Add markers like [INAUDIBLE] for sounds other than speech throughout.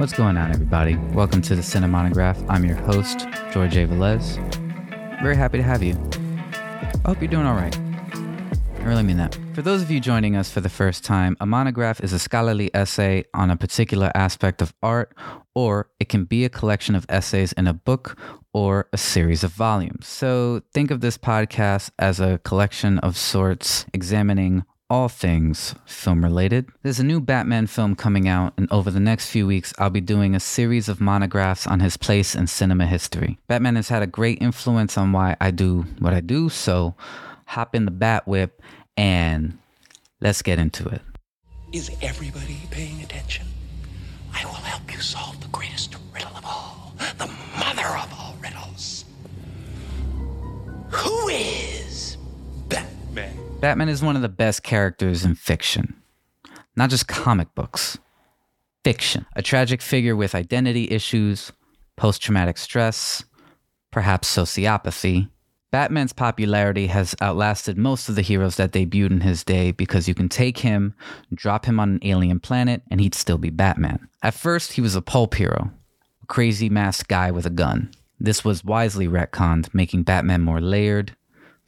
What's going on, everybody? Welcome to the Cinemonograph. I'm your host, George A. Velez. Very happy to have you. I hope you're doing all right. I really mean that. For those of you joining us for the first time, a monograph is a scholarly essay on a particular aspect of art, or it can be a collection of essays in a book or a series of volumes. So think of this podcast as a collection of sorts examining all things film related. There's a new Batman film coming out, and over the next few weeks, I'll be doing a series of monographs on his place in cinema history. Batman has had a great influence on why I do what I do, so hop in the Bat Whip and let's get into it. Is everybody paying attention? I will help you solve the greatest riddle of all, the mother of all riddles. Who is Batman? Batman is one of the best characters in fiction, not just comic books. Fiction. A tragic figure with identity issues, post traumatic stress, perhaps sociopathy. Batman's popularity has outlasted most of the heroes that debuted in his day because you can take him, drop him on an alien planet, and he'd still be Batman. At first, he was a pulp hero, a crazy masked guy with a gun. This was wisely retconned, making Batman more layered,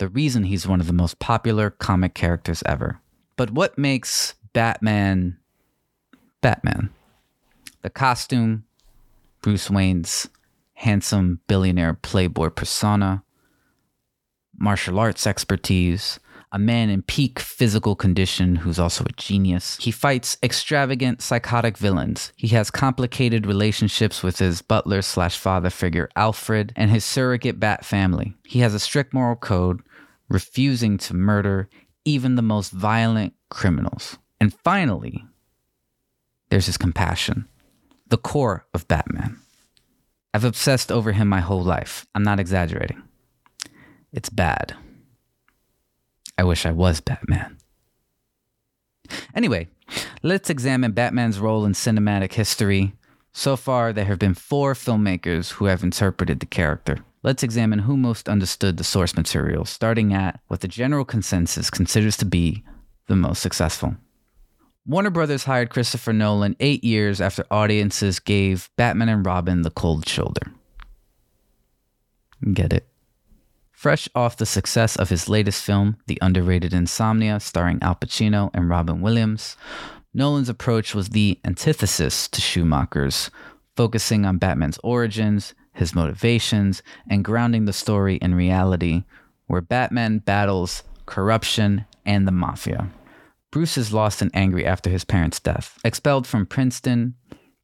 the reason he's one of the most popular comic characters ever. But what makes Batman Batman? The costume, Bruce Wayne's handsome billionaire playboy persona, martial arts expertise, a man in peak physical condition who's also a genius. He fights extravagant psychotic villains. He has complicated relationships with his butler slash father figure Alfred and his surrogate bat family. He has a strict moral code, refusing to murder even the most violent criminals. And finally, there's his compassion, the core of Batman. I've obsessed over him my whole life. I'm not exaggerating. It's bad. I wish I was Batman. Anyway, let's examine Batman's role in cinematic history. So far, there have been four filmmakers who have interpreted the character. Let's examine who most understood the source material, starting at what the general consensus considers to be the most successful. Warner Brothers hired Christopher Nolan eight years after audiences gave Batman and Robin the cold shoulder. Get it? Fresh off the success of his latest film, The Underrated Insomnia, starring Al Pacino and Robin Williams, Nolan's approach was the antithesis to Schumacher's, focusing on Batman's origins, his motivations, and grounding the story in reality, where Batman battles corruption and the mafia. Bruce is lost and angry after his parents' death. Expelled from Princeton,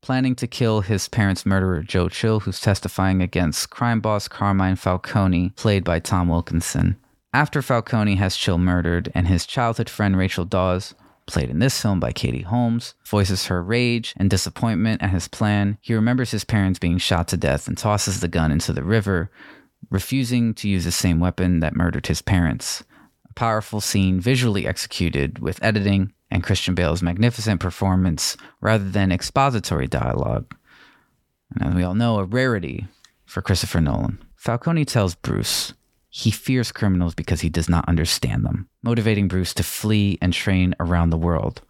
planning to kill his parents' murderer, Joe Chill, who's testifying against crime boss Carmine Falcone, played by Tom Wilkinson. After Falcone has Chill murdered and his childhood friend Rachel Dawes played in this film by Katie Holmes, voices her rage and disappointment at his plan. He remembers his parents being shot to death and tosses the gun into the river, refusing to use the same weapon that murdered his parents. A powerful scene visually executed with editing and Christian Bale's magnificent performance rather than expository dialogue. And as we all know, a rarity for Christopher Nolan. Falcone tells Bruce he fears criminals because he does not understand them, motivating Bruce to flee and train around the world,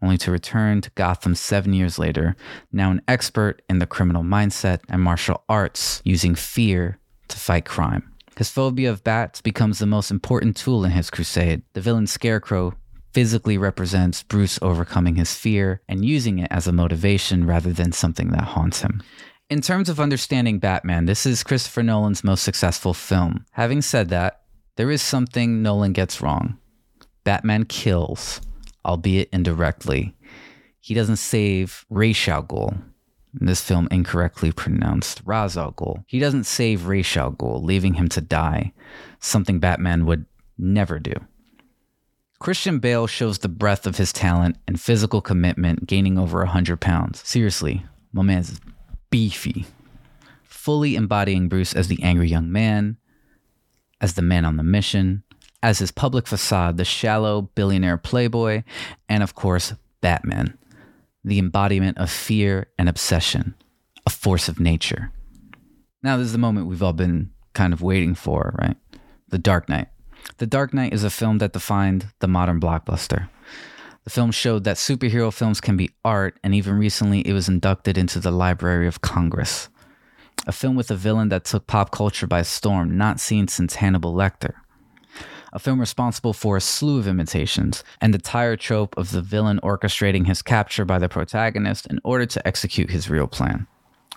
only to return to Gotham seven years later, now an expert in the criminal mindset and martial arts, using fear to fight crime. His phobia of bats becomes the most important tool in his crusade. The villain Scarecrow physically represents Bruce overcoming his fear and using it as a motivation rather than something that haunts him. In terms of understanding Batman, this is Christopher Nolan's most successful film. Having said that, there is something Nolan gets wrong. Batman kills, albeit indirectly. He doesn't save Ra's al Ghul. In this film, incorrectly pronounced Ra's al Ghul. He doesn't save Ra's al Ghul, leaving him to die, something Batman would never do. Christian Bale shows the breadth of his talent and physical commitment, gaining over 100 pounds. Seriously, my man's beefy, fully embodying Bruce as the angry young man, as the man on the mission, as his public facade, the shallow billionaire playboy, and of course, Batman, the embodiment of fear and obsession, a force of nature. Now, this is the moment we've all been kind of waiting for, right? The Dark Knight. The Dark Knight is a film that defined the modern blockbuster. The film showed that superhero films can be art, and even recently it was inducted into the Library of Congress. A film with a villain that took pop culture by storm, not seen since Hannibal Lecter. A film responsible for a slew of imitations, and the tire trope of the villain orchestrating his capture by the protagonist in order to execute his real plan.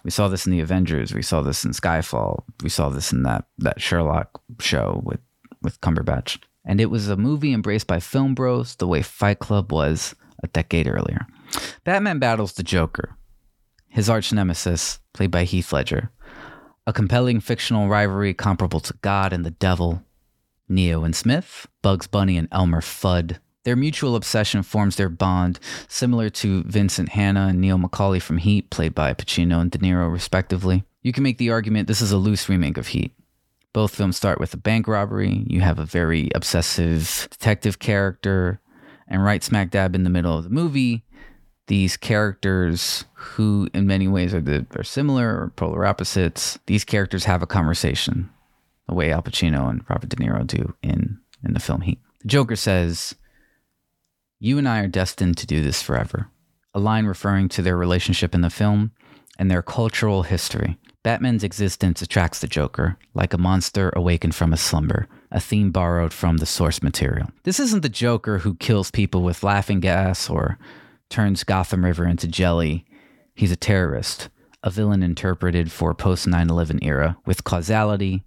We saw this in the Avengers. We saw this in Skyfall. We saw this in that that Sherlock show with with Cumberbatch. And it was a movie embraced by film bros the way Fight Club was a decade earlier. Batman battles the Joker, his arch nemesis, played by Heath Ledger. A compelling fictional rivalry comparable to God and the Devil, Neo and Smith, Bugs Bunny and Elmer Fudd. Their mutual obsession forms their bond, similar to Vincent Hanna and Neil McCauley from Heat, played by Pacino and De Niro, respectively. You can make the argument this is a loose remake of Heat. Both films start with a bank robbery. You have a very obsessive detective character, and right smack dab in the middle of the movie, these characters who in many ways are, the, are similar or polar opposites these characters have a conversation the way al pacino and robert de niro do in, in the film heat. The joker says you and i are destined to do this forever. A line referring to their relationship in the film and their cultural history batman's existence attracts the joker like a monster awakened from a slumber a theme borrowed from the source material this isn't the joker who kills people with laughing gas or turns Gotham River into jelly. He's a terrorist, a villain interpreted for post 9 11 era, with causality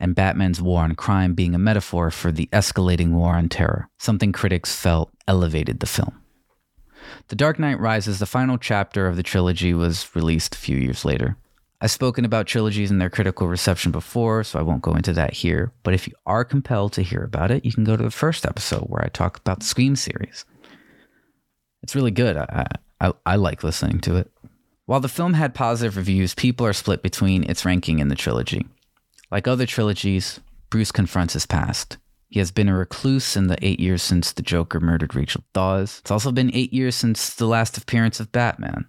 and Batman's war on crime being a metaphor for the escalating war on terror, something critics felt elevated the film. The Dark Knight Rises, the final chapter of the trilogy, was released a few years later. I've spoken about trilogies and their critical reception before, so I won't go into that here. But if you are compelled to hear about it, you can go to the first episode where I talk about the Scream series. It's really good. I, I, I like listening to it. While the film had positive reviews, people are split between its ranking in the trilogy. Like other trilogies, Bruce confronts his past. He has been a recluse in the eight years since the Joker murdered Rachel Dawes. It's also been eight years since the last appearance of Batman.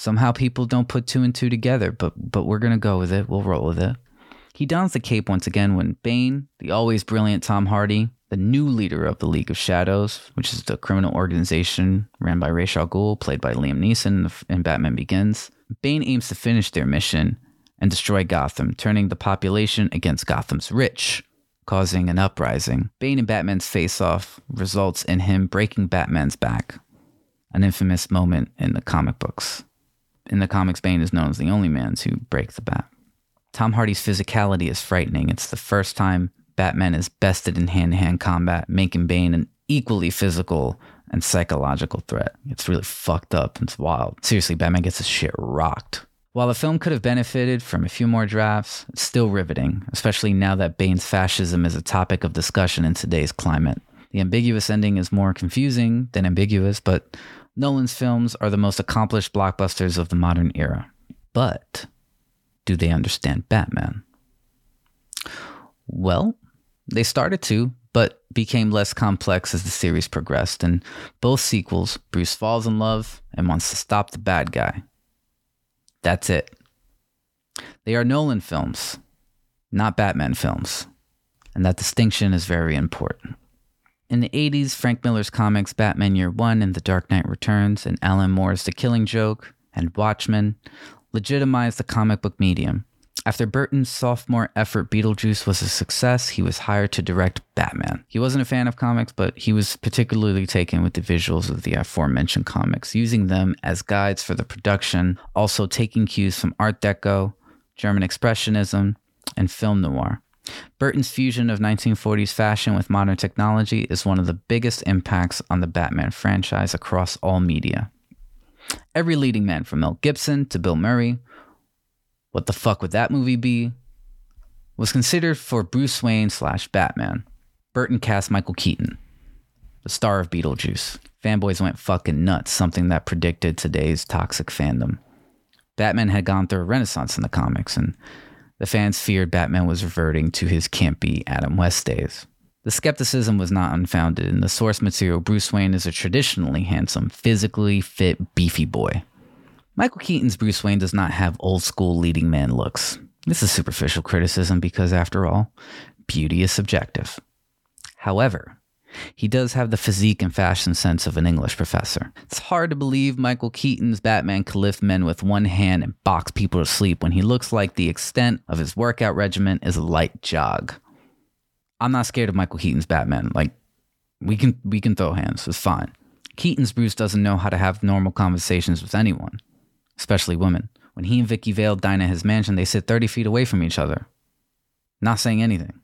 Somehow people don't put two and two together, but but we're gonna go with it. We'll roll with it. He dons the cape once again when Bane, the always brilliant Tom Hardy, the new leader of the League of Shadows, which is the criminal organization ran by Ra's al Ghul, played by Liam Neeson in Batman Begins. Bane aims to finish their mission and destroy Gotham, turning the population against Gotham's rich, causing an uprising. Bane and Batman's face-off results in him breaking Batman's back, an infamous moment in the comic books. In the comics, Bane is known as the only man to break the bat. Tom Hardy's physicality is frightening. It's the first time Batman is bested in hand to hand combat, making Bane an equally physical and psychological threat. It's really fucked up. And it's wild. Seriously, Batman gets his shit rocked. While the film could have benefited from a few more drafts, it's still riveting, especially now that Bane's fascism is a topic of discussion in today's climate. The ambiguous ending is more confusing than ambiguous, but Nolan's films are the most accomplished blockbusters of the modern era. But do they understand Batman? Well, they started to, but became less complex as the series progressed. In both sequels, Bruce falls in love and wants to stop the bad guy. That's it. They are Nolan films, not Batman films. And that distinction is very important. In the 80s, Frank Miller's comics Batman Year One and The Dark Knight Returns, and Alan Moore's The Killing Joke and Watchmen legitimized the comic book medium after Burton's sophomore effort Beetlejuice was a success, he was hired to direct Batman. He wasn't a fan of comics, but he was particularly taken with the visuals of the aforementioned comics, using them as guides for the production, also taking cues from Art Deco, German Expressionism, and film noir. Burton's fusion of 1940s fashion with modern technology is one of the biggest impacts on the Batman franchise across all media. Every leading man from Mel Gibson to Bill Murray what the fuck would that movie be? Was considered for Bruce Wayne slash Batman. Burton cast Michael Keaton, the star of Beetlejuice. Fanboys went fucking nuts, something that predicted today's toxic fandom. Batman had gone through a renaissance in the comics, and the fans feared Batman was reverting to his campy Adam West days. The skepticism was not unfounded. In the source material, Bruce Wayne is a traditionally handsome, physically fit, beefy boy. Michael Keaton's Bruce Wayne does not have old school leading man looks. This is superficial criticism because, after all, beauty is subjective. However, he does have the physique and fashion sense of an English professor. It's hard to believe Michael Keaton's Batman could lift men with one hand and box people to sleep when he looks like the extent of his workout regimen is a light jog. I'm not scared of Michael Keaton's Batman. Like we can we can throw hands. It's fine. Keaton's Bruce doesn't know how to have normal conversations with anyone, especially women. When he and Vicky Vale dine at his mansion, they sit 30 feet away from each other, not saying anything.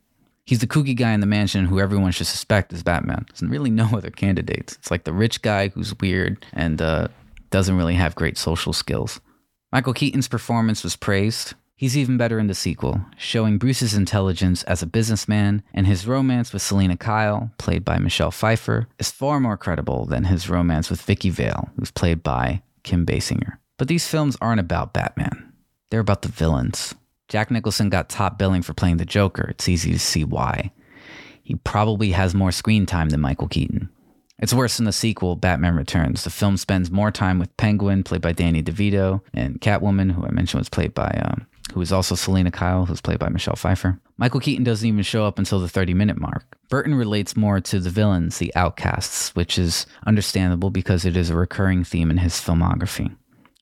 He's the kooky guy in the mansion who everyone should suspect is Batman. There's really no other candidates. It's like the rich guy who's weird and uh, doesn't really have great social skills. Michael Keaton's performance was praised. He's even better in the sequel, showing Bruce's intelligence as a businessman, and his romance with Selina Kyle, played by Michelle Pfeiffer, is far more credible than his romance with Vicky Vale, who's played by Kim Basinger. But these films aren't about Batman. They're about the villains. Jack Nicholson got top billing for playing the Joker. It's easy to see why. He probably has more screen time than Michael Keaton. It's worse in the sequel, Batman Returns. The film spends more time with Penguin, played by Danny DeVito, and Catwoman, who I mentioned was played by, um, who is also Selina Kyle, who's played by Michelle Pfeiffer. Michael Keaton doesn't even show up until the 30 minute mark. Burton relates more to the villains, the outcasts, which is understandable because it is a recurring theme in his filmography.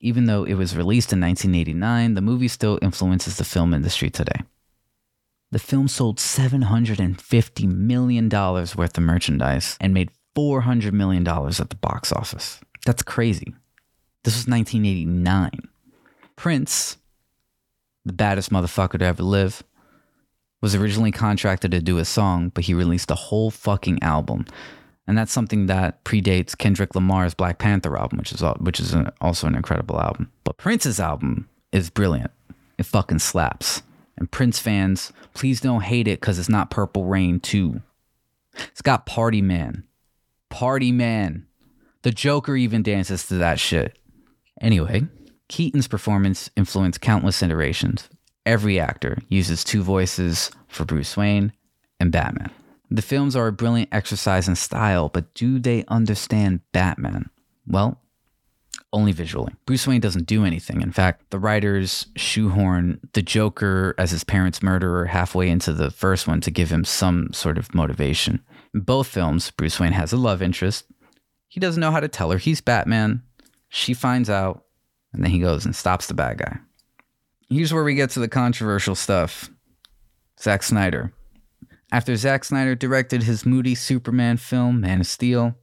Even though it was released in 1989, the movie still influences the film industry today. The film sold $750 million worth of merchandise and made $400 million at the box office. That's crazy. This was 1989. Prince, the baddest motherfucker to ever live, was originally contracted to do a song, but he released a whole fucking album. And that's something that predates Kendrick Lamar's Black Panther album, which is which is also an incredible album. But Prince's album is brilliant. It fucking slaps. And Prince fans, please don't hate it because it's not Purple Rain 2. It's got Party Man, Party Man. The Joker even dances to that shit. Anyway, Keaton's performance influenced countless iterations. Every actor uses two voices for Bruce Wayne and Batman. The films are a brilliant exercise in style, but do they understand Batman? Well, only visually. Bruce Wayne doesn't do anything. In fact, the writers shoehorn the Joker as his parents' murderer halfway into the first one to give him some sort of motivation. In both films, Bruce Wayne has a love interest. He doesn't know how to tell her he's Batman. She finds out, and then he goes and stops the bad guy. Here's where we get to the controversial stuff. Zack Snyder. After Zack Snyder directed his moody Superman film, Man of Steel,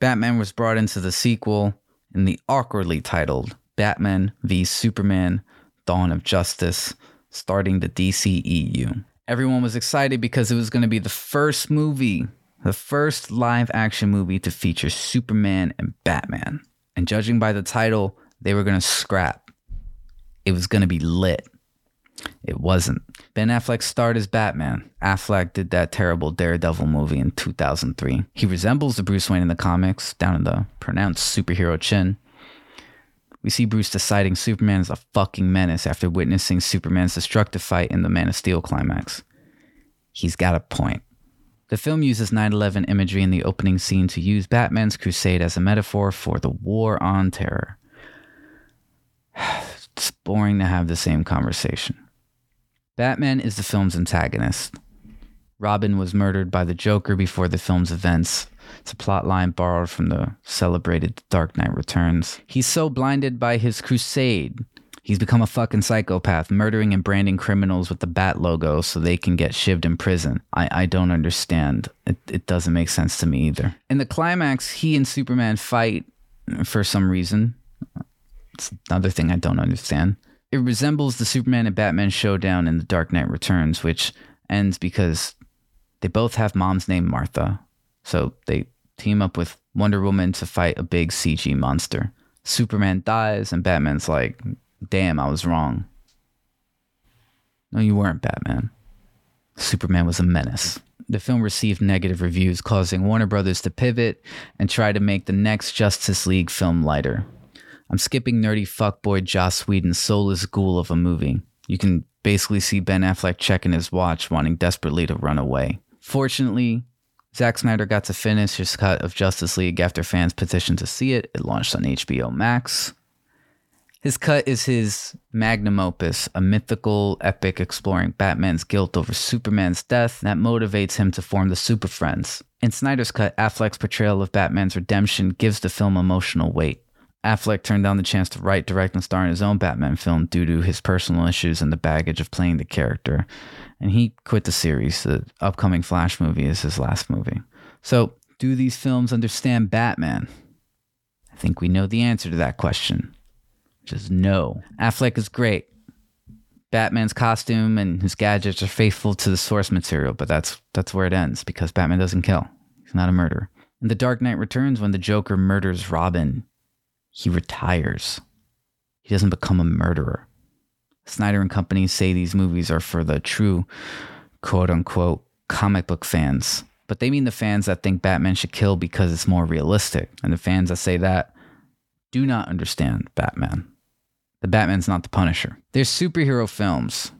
Batman was brought into the sequel in the awkwardly titled Batman v Superman Dawn of Justice, starting the DCEU. Everyone was excited because it was going to be the first movie, the first live action movie to feature Superman and Batman. And judging by the title, they were going to scrap. It was going to be lit. It wasn't. Ben Affleck starred as Batman. Affleck did that terrible Daredevil movie in 2003. He resembles the Bruce Wayne in the comics, down in the pronounced superhero chin. We see Bruce deciding Superman is a fucking menace after witnessing Superman's destructive fight in the Man of Steel climax. He's got a point. The film uses 9 11 imagery in the opening scene to use Batman's crusade as a metaphor for the war on terror. [SIGHS] it's boring to have the same conversation. Batman is the film's antagonist. Robin was murdered by the Joker before the film's events, it's a plot line borrowed from the celebrated Dark Knight Returns. He's so blinded by his crusade. He's become a fucking psychopath, murdering and branding criminals with the bat logo so they can get shivved in prison. I, I don't understand. It, it doesn't make sense to me either. In the climax, he and Superman fight for some reason. It's another thing I don't understand. It resembles the Superman and Batman showdown in The Dark Knight Returns, which ends because they both have mom's name Martha. So they team up with Wonder Woman to fight a big CG monster. Superman dies, and Batman's like, damn, I was wrong. No, you weren't Batman. Superman was a menace. The film received negative reviews, causing Warner Brothers to pivot and try to make the next Justice League film lighter. I'm skipping nerdy fuckboy Joss Whedon's soulless ghoul of a movie. You can basically see Ben Affleck checking his watch, wanting desperately to run away. Fortunately, Zack Snyder got to finish his cut of Justice League after fans petitioned to see it. It launched on HBO Max. His cut is his magnum opus, a mythical epic exploring Batman's guilt over Superman's death that motivates him to form the Super Friends. In Snyder's cut, Affleck's portrayal of Batman's redemption gives the film emotional weight. Affleck turned down the chance to write, direct, and star in his own Batman film due to his personal issues and the baggage of playing the character. And he quit the series. The upcoming Flash movie is his last movie. So, do these films understand Batman? I think we know the answer to that question. Just no. Affleck is great. Batman's costume and his gadgets are faithful to the source material, but that's that's where it ends because Batman doesn't kill. He's not a murderer. In The Dark Knight Returns, when the Joker murders Robin, he retires. He doesn't become a murderer. Snyder and company say these movies are for the true quote unquote comic book fans. But they mean the fans that think Batman should kill because it's more realistic. And the fans that say that do not understand Batman. The Batman's not the Punisher. They're superhero films,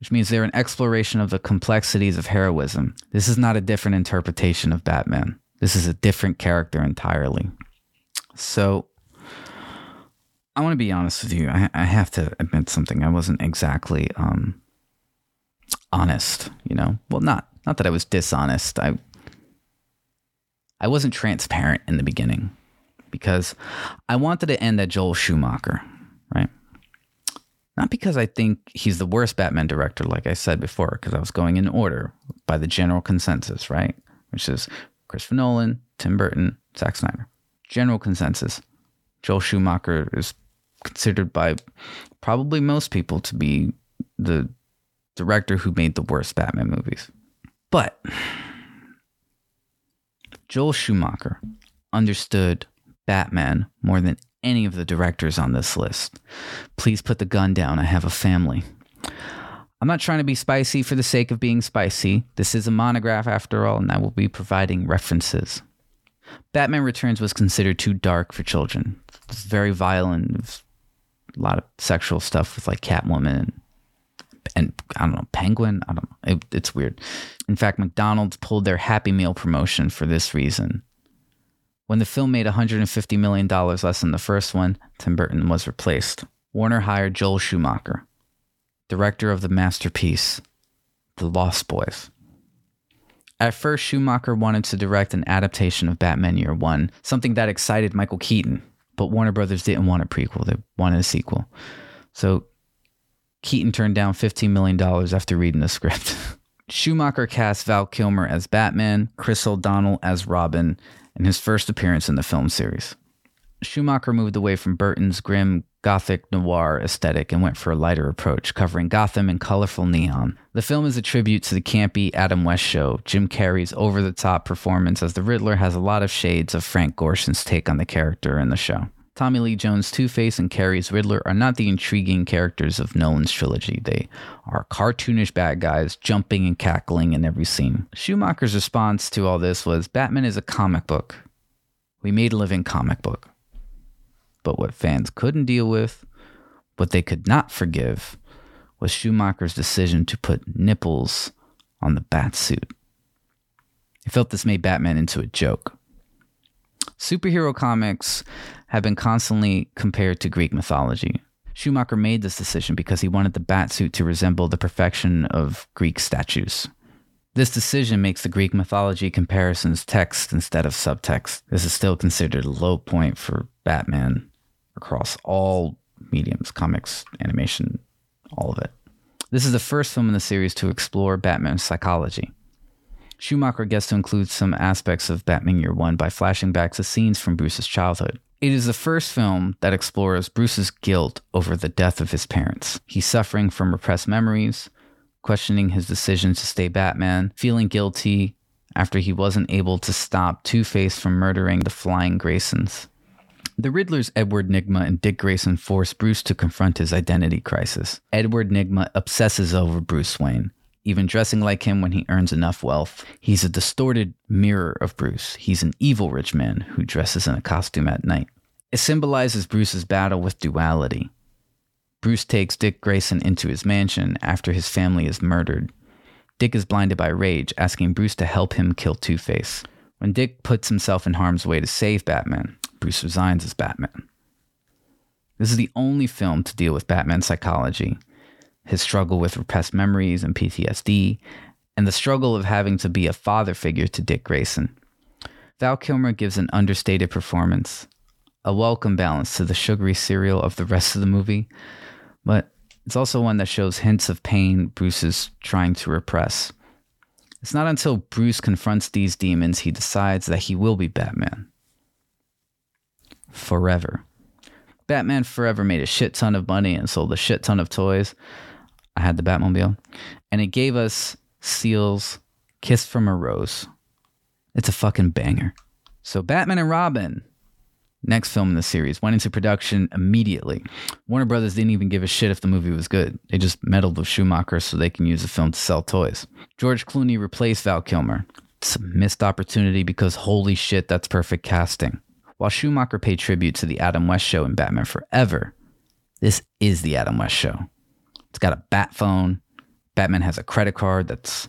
which means they're an exploration of the complexities of heroism. This is not a different interpretation of Batman. This is a different character entirely. So, I want to be honest with you. I, I have to admit something. I wasn't exactly um, honest, you know. Well, not not that I was dishonest. I I wasn't transparent in the beginning because I wanted to end at Joel Schumacher right? Not because I think he's the worst Batman director, like I said before, because I was going in order by the general consensus, right? Which is Christopher Nolan, Tim Burton, Zack Snyder. General consensus. Joel Schumacher is considered by probably most people to be the director who made the worst Batman movies. But Joel Schumacher understood Batman more than any of the directors on this list. Please put the gun down. I have a family. I'm not trying to be spicy for the sake of being spicy. This is a monograph after all, and I will be providing references. Batman Returns was considered too dark for children. It's very violent. A lot of sexual stuff with like Catwoman and, and I don't know, Penguin. I don't know. It, it's weird. In fact, McDonald's pulled their Happy Meal promotion for this reason. When the film made $150 million less than the first one, Tim Burton was replaced. Warner hired Joel Schumacher, director of the masterpiece, The Lost Boys. At first, Schumacher wanted to direct an adaptation of Batman Year One, something that excited Michael Keaton, but Warner Brothers didn't want a prequel, they wanted a sequel. So Keaton turned down $15 million after reading the script. [LAUGHS] Schumacher cast Val Kilmer as Batman, Chris O'Donnell as Robin, in his first appearance in the film series. Schumacher moved away from Burton's grim gothic noir aesthetic and went for a lighter approach, covering Gotham in colorful neon. The film is a tribute to the campy Adam West show. Jim Carrey's over the top performance as the Riddler has a lot of shades of Frank Gorshin's take on the character in the show. Tommy Lee Jones' Two Face and Carrey's Riddler are not the intriguing characters of Nolan's trilogy. They are cartoonish bad guys jumping and cackling in every scene. Schumacher's response to all this was Batman is a comic book. We made a living comic book. But what fans couldn't deal with, what they could not forgive, was Schumacher's decision to put nipples on the bat suit. He felt this made Batman into a joke. Superhero comics have been constantly compared to Greek mythology. Schumacher made this decision because he wanted the batsuit to resemble the perfection of Greek statues. This decision makes the Greek mythology comparisons text instead of subtext. This is still considered a low point for Batman across all mediums comics, animation, all of it. This is the first film in the series to explore Batman's psychology. Schumacher gets to include some aspects of Batman Year One by flashing back to scenes from Bruce's childhood. It is the first film that explores Bruce's guilt over the death of his parents. He's suffering from repressed memories, questioning his decision to stay Batman, feeling guilty after he wasn't able to stop Two Face from murdering the Flying Graysons. The Riddlers Edward Nygma and Dick Grayson force Bruce to confront his identity crisis. Edward Nygma obsesses over Bruce Wayne, even dressing like him when he earns enough wealth. He's a distorted mirror of Bruce. He's an evil rich man who dresses in a costume at night. It symbolizes Bruce's battle with duality. Bruce takes Dick Grayson into his mansion after his family is murdered. Dick is blinded by rage, asking Bruce to help him kill Two Face. When Dick puts himself in harm's way to save Batman, Bruce resigns as Batman. This is the only film to deal with Batman's psychology, his struggle with repressed memories and PTSD, and the struggle of having to be a father figure to Dick Grayson. Val Kilmer gives an understated performance, a welcome balance to the sugary cereal of the rest of the movie, but it's also one that shows hints of pain Bruce is trying to repress. It's not until Bruce confronts these demons he decides that he will be Batman. Forever. Batman Forever made a shit ton of money and sold a shit ton of toys. I had the Batmobile. And it gave us Seal's Kiss from a Rose. It's a fucking banger. So, Batman and Robin, next film in the series, went into production immediately. Warner Brothers didn't even give a shit if the movie was good. They just meddled with Schumacher so they can use the film to sell toys. George Clooney replaced Val Kilmer. It's a missed opportunity because holy shit, that's perfect casting. While Schumacher paid tribute to the Adam West show in Batman Forever, this is the Adam West show. It's got a bat phone. Batman has a credit card that's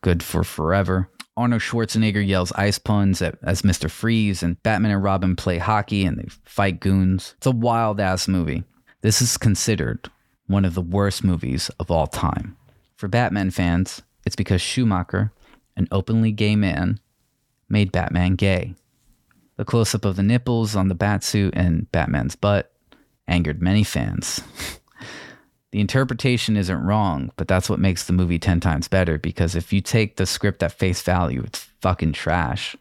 good for forever. Arnold Schwarzenegger yells ice puns at, as Mr. Freeze, and Batman and Robin play hockey and they fight goons. It's a wild ass movie. This is considered one of the worst movies of all time. For Batman fans, it's because Schumacher, an openly gay man, made Batman gay. The close up of the nipples on the batsuit and Batman's butt angered many fans. [LAUGHS] the interpretation isn't wrong, but that's what makes the movie 10 times better because if you take the script at face value, it's fucking trash.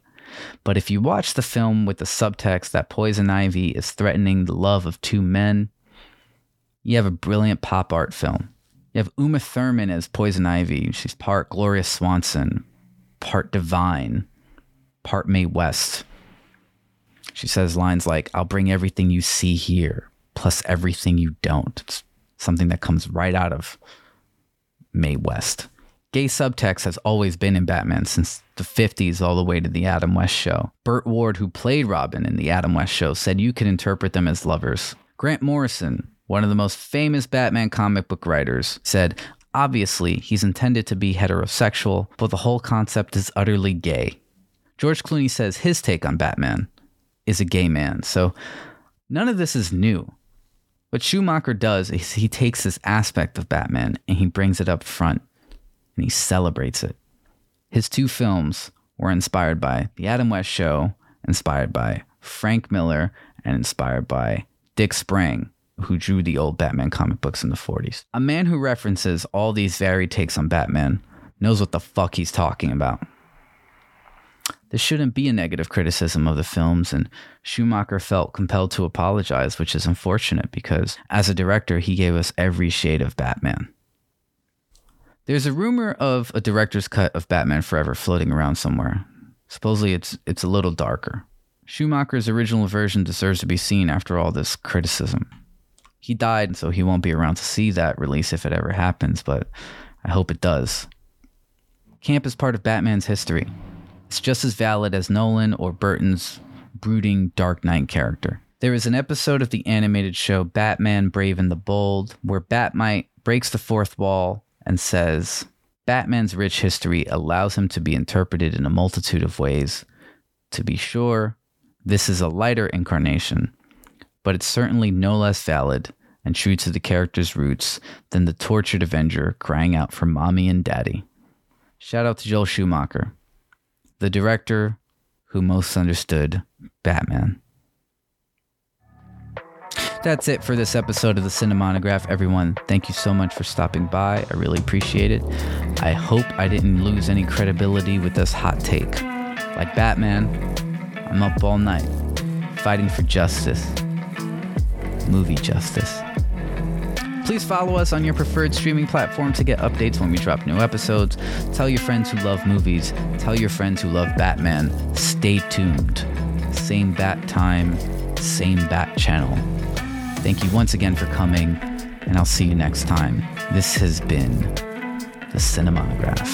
But if you watch the film with the subtext that Poison Ivy is threatening the love of two men, you have a brilliant pop art film. You have Uma Thurman as Poison Ivy. She's part Gloria Swanson, part divine, part Mae West. She says lines like, I'll bring everything you see here, plus everything you don't. It's something that comes right out of Mae West. Gay subtext has always been in Batman since the 50s all the way to the Adam West show. Burt Ward, who played Robin in the Adam West show, said you could interpret them as lovers. Grant Morrison, one of the most famous Batman comic book writers, said, Obviously, he's intended to be heterosexual, but the whole concept is utterly gay. George Clooney says his take on Batman is a gay man. So none of this is new. What Schumacher does is he takes this aspect of Batman and he brings it up front and he celebrates it. His two films were inspired by The Adam West Show, inspired by Frank Miller, and inspired by Dick Sprang, who drew the old Batman comic books in the 40s. A man who references all these varied takes on Batman knows what the fuck he's talking about. This shouldn't be a negative criticism of the films, and Schumacher felt compelled to apologize, which is unfortunate because as a director, he gave us every shade of Batman. There's a rumor of a director's cut of Batman Forever floating around somewhere. Supposedly it's it's a little darker. Schumacher's original version deserves to be seen after all this criticism. He died, so he won't be around to see that release if it ever happens, but I hope it does. Camp is part of Batman's history. It's just as valid as Nolan or Burton's brooding Dark Knight character. There is an episode of the animated show Batman Brave and the Bold where Batmite breaks the fourth wall and says, Batman's rich history allows him to be interpreted in a multitude of ways. To be sure, this is a lighter incarnation, but it's certainly no less valid and true to the character's roots than the tortured Avenger crying out for mommy and daddy. Shout out to Joel Schumacher, the director who most understood Batman. That's it for this episode of the Cinemonograph, everyone. Thank you so much for stopping by. I really appreciate it. I hope I didn't lose any credibility with this hot take. Like Batman, I'm up all night fighting for justice. Movie justice. Please follow us on your preferred streaming platform to get updates when we drop new episodes. Tell your friends who love movies. Tell your friends who love Batman. Stay tuned. Same bat time, same bat channel. Thank you once again for coming, and I'll see you next time. This has been the Cinemonograph.